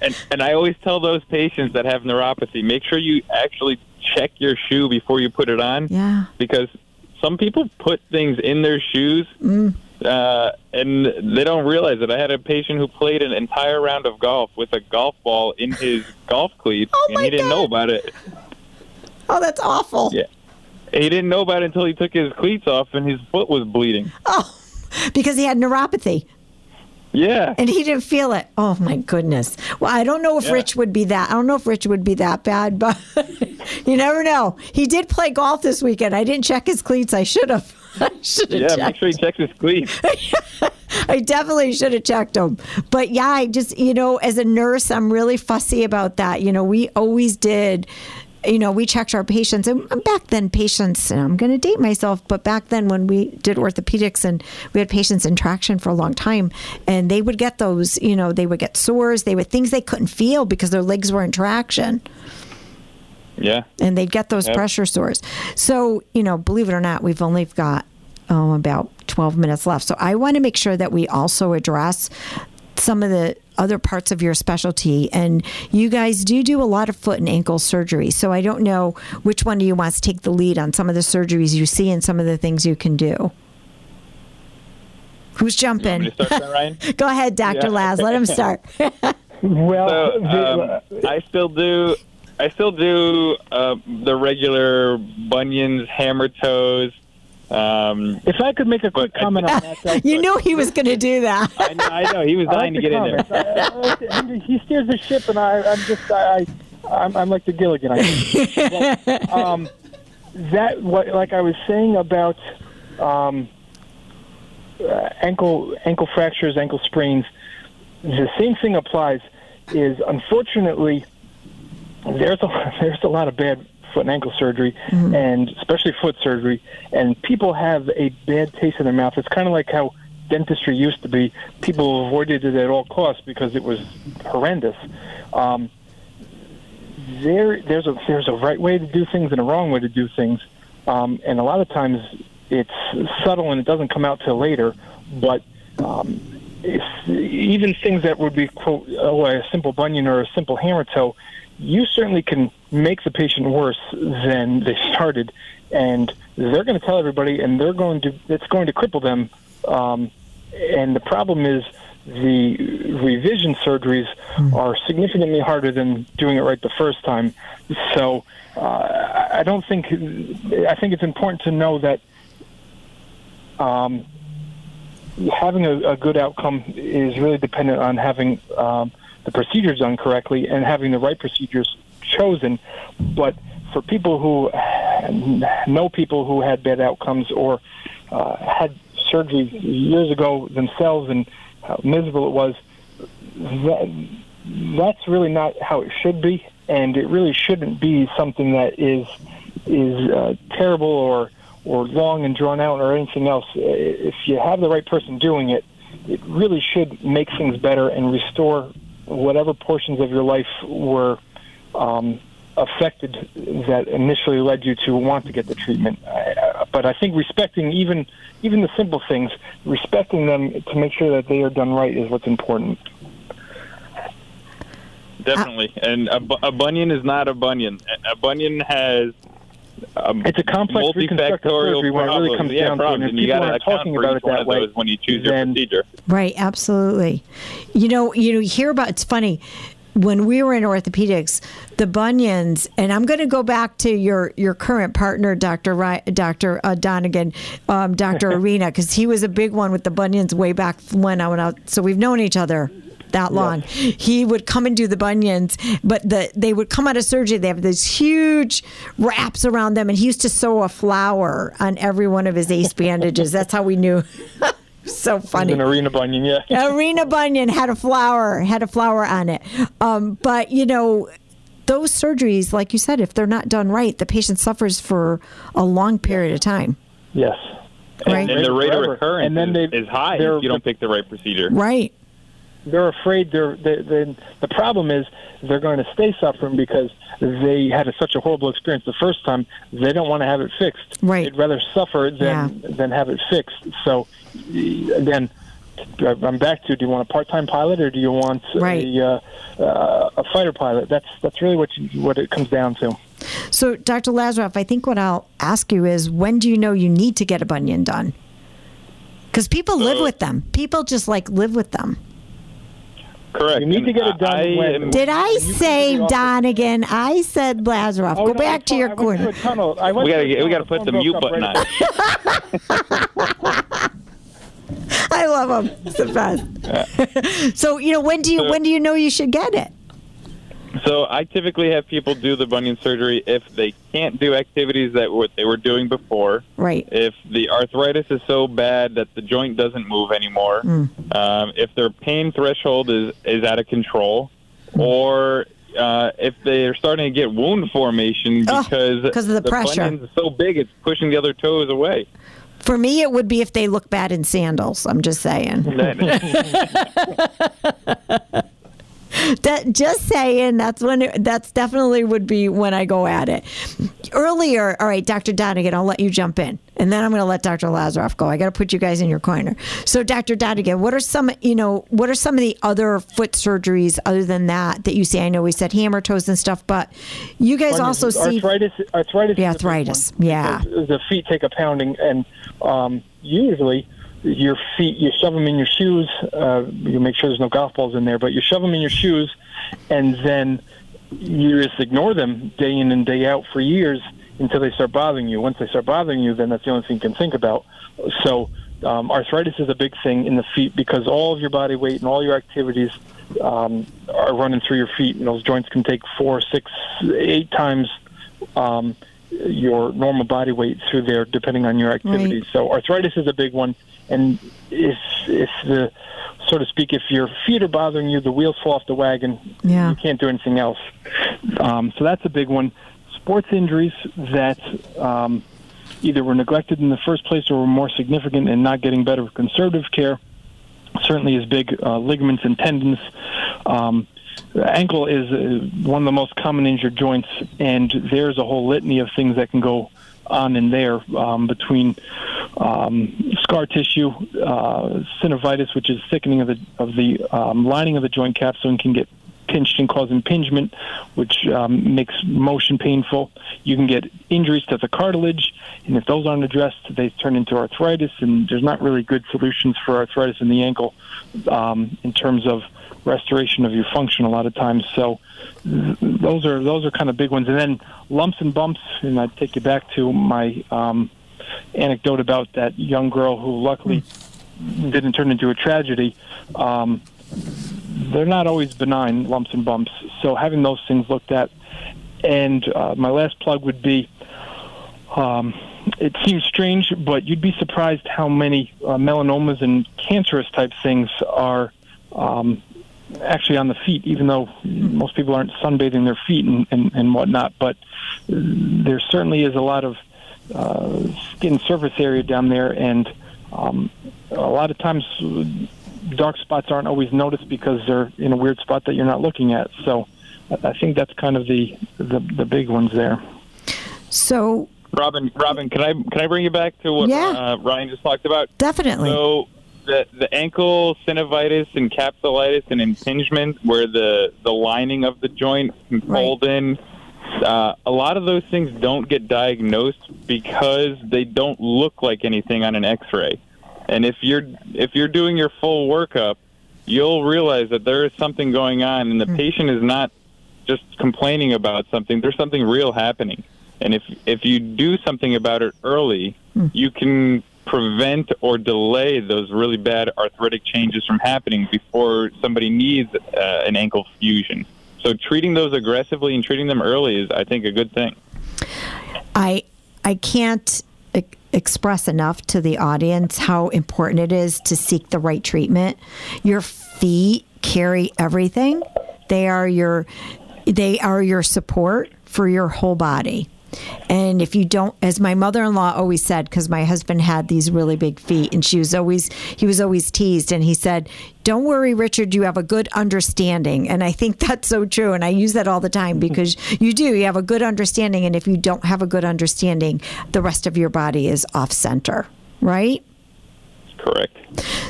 And and I always tell those patients that have neuropathy, make sure you actually check your shoe before you put it on. yeah. Because some people put things in their shoes Mm. uh, and they don't realize it. I had a patient who played an entire round of golf with a golf ball in his golf cleat, Oh, and he didn't know about it. Oh, that's awful. Yeah. He didn't know about it until he took his cleats off and his foot was bleeding. Oh, because he had neuropathy Yeah. and he didn't feel it. Oh my goodness. Well, I don't know if Yeah. Rich would be that. I don't know if Rich would be that bad, but you never know. He did play golf this weekend. I didn't check his cleats. I should have. I should have Yeah, checked. make sure he checks his cleats. I definitely should have checked them. But yeah, I just, you know, as a nurse, I'm really fussy about that. You know, we always did, you know, we checked our patients. And back then, patients, and I'm going to date myself, but back then when we did orthopedics and we had patients in traction for a long time, and they would get those, you know, they would get sores, they would things they couldn't feel because their legs were in traction Yeah. and they'd get those Yep. pressure sores. So, you know, believe it or not, we've only got um, about 12 minutes left. So I want to make sure that we also address some of the other parts of your specialty. And you guys do do a lot of foot and ankle surgery. So I don't know which one of you wants to take the lead on some of the surgeries you see and some of the things you can do. Who's You want jumping? me to start that, Ryan? Go ahead, Dr. Yeah. Laz. Let him start. Well, So um, I still do. I still do uh, the regular bunions, hammer toes. Um, if I could make a quick But- comment on that, though, you knew he was going to do that. I know, I know he was I like dying to the get in there. comments. I- I- he steers the ship, and I, I'm just I, I I'm, I'm like the Gilligan. I think. But, um, that what like I was saying about um, uh, ankle ankle fractures, ankle sprains. The same thing applies. Is unfortunately there's a there's a lot of bad foot and ankle surgery, and especially foot surgery, and people have a bad taste in their mouth. It's kind of like how dentistry used to be. People avoided it at all costs because it was horrendous. Um, there, there's a there's a right way to do things and a wrong way to do things, um, and a lot of times it's subtle and it doesn't come out till later. But um, even things that would be quote oh a simple bunion or a simple hammer toe, you certainly can make the patient worse than they started, and they're going to tell everybody, and they're going to it's going to cripple them. Um, and the problem is the revision surgeries are significantly harder than doing it right the first time. So uh, I don't think I think it's important to know that um, having a, a good outcome is really dependent on having um, the procedures done correctly and having the right procedures chosen. But for people who know people who had bad outcomes or uh, had surgery years ago themselves and how miserable it was, that, that's really not how it should be, and it really shouldn't be something that is is uh, terrible or or long and drawn out or anything else. If you have the right person doing it, it really should make things better and restore whatever portions of your life were um, affected that initially led you to want to get the treatment. But I think respecting even even the simple things, respecting them to make sure that they are done right is what's important. Definitely, and a, a bunion is not a bunion. A bunion has um, it's a complex multifactorial surgery when it really comes yeah, down problems, to it. and you got to talking about it that way when you choose your then, procedure. Right, absolutely. You know, you know, hear about it's funny when we were in orthopedics, the bunions, and I'm going to go back to your your current partner, Doctor Doctor uh, Donegan, um, Doctor Arena, because he was a big one with the bunions way back when I went out. So we've known each other that long. Yes. He would come and do the bunions, but the they would come out of surgery. They have these huge wraps around them, and he used to sew a flower on every one of his ace bandages. That's how we knew. so funny. An arena bunion, yeah. arena bunion had a flower, had a flower on it. Um, but you know, those surgeries, like you said, if they're not done right, the patient suffers for a long period of time. Yes. Right. And, and the rate of recurrence and then they, is high if you don't pick the right procedure. Right they're afraid they're, they, they, the problem is they're going to stay suffering because they had a, such a horrible experience the first time they don't want to have it fixed. Right. They'd rather suffer than yeah. than have it fixed. So again I'm back to do you want a part-time pilot or do you want right. a, uh, uh, a fighter pilot? That's that's really what you, what it comes down to. So Dr. Lazaroff I think what I'll ask you is when do you know you need to get a bunion done? Because people live with them. People just like live with them Correct. You need to get it done. I, when, Did I say Donegan? I said Lazaroff. Oh, Go no, back to your corner. we got to we got to put the mute button on. I love them. It's the best. so you know when do you when do you know you should get it? So I typically have people do the bunion surgery if they can't do activities that what they were doing before. Right. If the arthritis is so bad that the joint doesn't move anymore. Mm. Um, if their pain threshold is is out of control, mm. or uh, if they're starting to get wound formation because oh, of the, the pressure is so big it's pushing the other toes away. For me, it would be if they look bad in sandals. I'm just saying. that just saying that's when it, that's definitely would be when I go at it. Earlier, all right, Dr. Donegan, I'll let you jump in, and then I'm going to let Dr. Lazaroff go. I got to put you guys in your corner. So, Dr. Donegan, what are some you know what are some of the other foot surgeries other than that that you see? I know we said hammer toes and stuff, but you guys also see arthritis. Arthritis. The arthritis. Yeah. The feet take a pounding, and um, usually your feet, you shove them in your shoes. Uh, you make sure there's no golf balls in there, but you shove them in your shoes, and then you just ignore them day in and day out for years until they start bothering you. Once they start bothering you, then that's the only thing you can think about. So um, arthritis is a big thing in the feet because all of your body weight and all your activities um, are running through your feet, and those joints can take four, six, eight times. Um, your normal body weight through there, depending on your activities. Right. So arthritis is a big one, and if if the so to speak, if your feet are bothering you, the wheels fall off the wagon. Yeah. you can't do anything else. Um, so that's a big one. Sports injuries that um, either were neglected in the first place or were more significant and not getting better with conservative care certainly is big. Uh, ligaments and tendons. Um, ankle is uh, one of the most common injured joints, and there's a whole litany of things that can go on in there um, between um, scar tissue, uh, synovitis, which is thickening of the of the um, lining of the joint capsule and can get pinched and cause impingement, which um, makes motion painful. You can get injuries to the cartilage, and if those aren't addressed, they turn into arthritis. And there's not really good solutions for arthritis in the ankle um, in terms of restoration of your function a lot of times. So those are those are kind of big ones. And then lumps and bumps, and I take you back to my um, anecdote about that young girl who luckily didn't turn into a tragedy. Um, they're not always benign lumps and bumps. So having those things looked at. And uh, my last plug would be. Um, it seems strange, but you'd be surprised how many uh, melanomas and cancerous type things are um, actually on the feet, even though most people aren't sunbathing their feet and, and, and whatnot. But there certainly is a lot of uh, skin surface area down there, and um, a lot of times dark spots aren't always noticed because they're in a weird spot that you're not looking at. So I think that's kind of the the, the big ones there. So, Robin, Robin, can I can I bring you back to what Yeah. uh, Ryan just talked about? definitely. So the the ankle synovitis and capsulitis and impingement, where the the lining of the joint can Right. in, uh, a lot of those things don't get diagnosed because they don't look like anything on an X-ray. And if you're if you're doing your full workup, you'll realize that there is something going on, and the patient is not just complaining about something. There's something real happening, and if if you do something about it early, you can prevent or delay those really bad arthritic changes from happening before somebody needs uh, an ankle fusion. So treating those aggressively and treating them early is, I think, a good thing. I I can't express enough to the audience how important it is to seek the right treatment. Your feet carry everything. They are your they are your support for your whole body. And if you don't, as my mother in law always said, because my husband had these really big feet, and she was always, he was always teased, and he said, Don't worry, Richard, you have a good understanding. And I think that's so true. And I use that all the time because you do, you have a good understanding. And if you don't have a good understanding, the rest of your body is off center, right? Correct.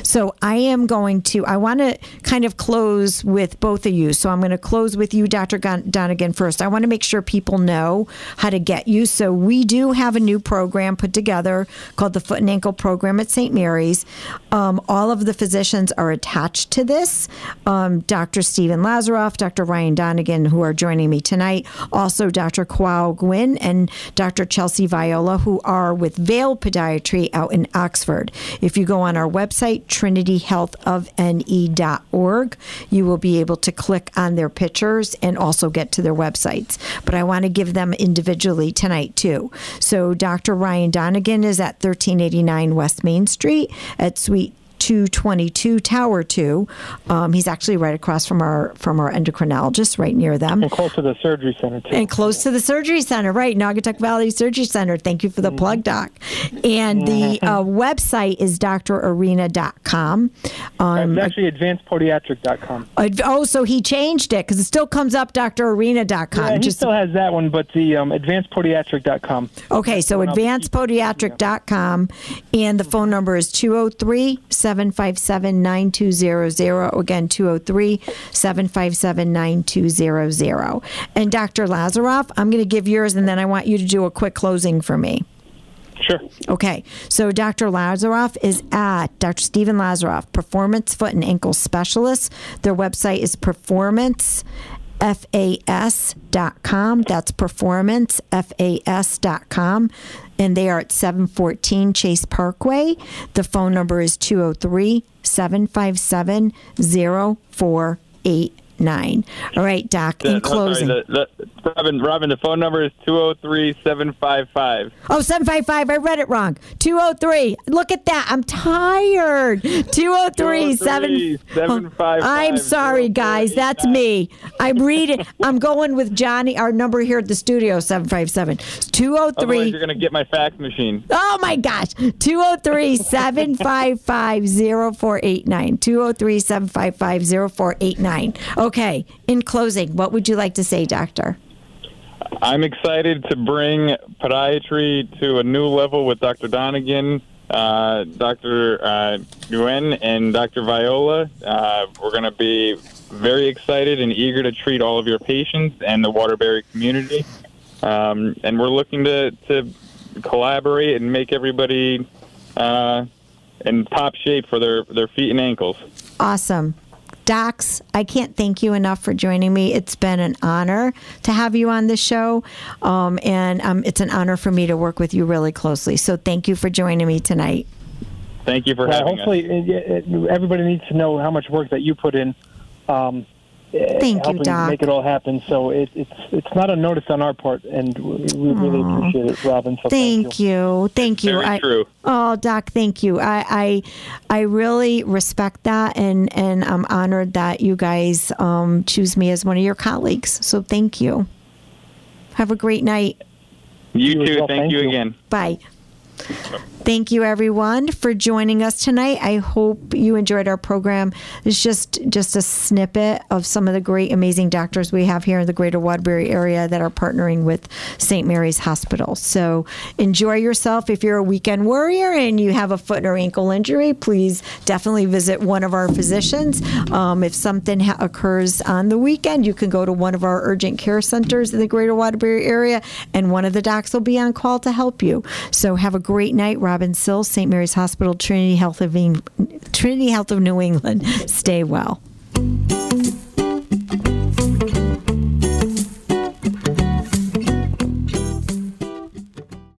So I am going to, I want to kind of close with both of you. So I'm going to close with you, Dr. Donegan, first. I want to make sure people know how to get you. So we do have a new program put together called the Foot and Ankle Program at St. Mary's. Um, all of the physicians are attached to this. Um, Dr. Stephen Lazaroff, Dr. Ryan Donegan, who are joining me tonight, also Dr. Kwao Nguyen and Dr. Chelsea Viola, who are with Vale Podiatry out in Oxford. If you go on our website, trinityhealthofne.org, you will be able to click on their pictures and also get to their websites. But I want to give them individually tonight, too. So Dr. Ryan Donegan is at 1389 West Main Street at Suite 222 Tower 2. Um, he's actually right across from our from our endocrinologist, right near them. And close to the surgery center too. And close to the surgery center, right? Naugatuck Valley Surgery Center. Thank you for the plug, Doc. And the uh, website is drarena.com. Um, it's actually advancedpodiatric.com. adv- oh, so he changed it because it still comes up drarena.com. Yeah, he Just still has that one, but the um, advancedpodiatric.com. Okay, so advancedpodiatric.com and the phone number is 203 757 9200. Again, 203 757 9200. And Dr. Lazaroff, I'm going to give yours and then I want you to do a quick closing for me. Sure. Okay, so Dr. Lazaroff is at Dr. Stephen Lazaroff, Performance Foot and Ankle Specialist. Their website is performancefas.com. That's performancefas.com. And they are at 714 Chase Parkway. The phone number is 203 757 0489. All right, Doc, in no, sorry, closing. the- the- Robin, Robin, the phone number is 203-755. Oh, 755. I read it wrong. 203. Look at that. I'm tired. 203 7 755 I'm sorry, guys. That's me. I'm reading. I'm going with Johnny. Our number here at the studio 757. Otherwise, 203. you're going to get my fax machine. Oh my gosh. 203 755 0489. 203 755 0489. Okay. In closing, what would you like to say, Doctor? I'm excited to bring podiatry to a new level with Dr. Donegan, uh, Dr. Uh, Nguyen, and Dr. Viola. Uh, we're going to be very excited and eager to treat all of your patients and the Waterbury community. Um, and we're looking to, to collaborate and make everybody uh, in top shape for their, their feet and ankles. Awesome. Docs, I can't thank you enough for joining me. It's been an honor to have you on the show, um, and um, it's an honor for me to work with you really closely. So thank you for joining me tonight. Thank you for Well, having us. hopefully, it, it, everybody needs to know how much work that you put in. Um, Thank you, helping Doc. make it all happen. So it, it's it's not unnoticed on our part, and we, we really appreciate it, Robin. So Thank you. Thank you. Very I, true. Oh, Doc, thank you. I, I I really respect that, and and I'm honored that you guys um, choose me as one of your colleagues. So thank you. Have a great night. You, You too. well. Thank, Thank you you. again. Bye. Thank you, everyone, for joining us tonight. I hope you enjoyed our program. It's just just a snippet of some of the great, amazing doctors we have here in the Greater Waterbury area that are partnering with St. Mary's Hospital. So enjoy yourself. If you're a weekend warrior and you have a foot or ankle injury, please definitely visit one of our physicians. Um, if something ha- occurs on the weekend, you can go to one of our urgent care centers in the Greater Waterbury area, and one of the docs will be on call to help you. So have a great night, Robin Sills, St. Mary's Hospital, Trinity Health of Eng- Trinity Health of New England. Stay well.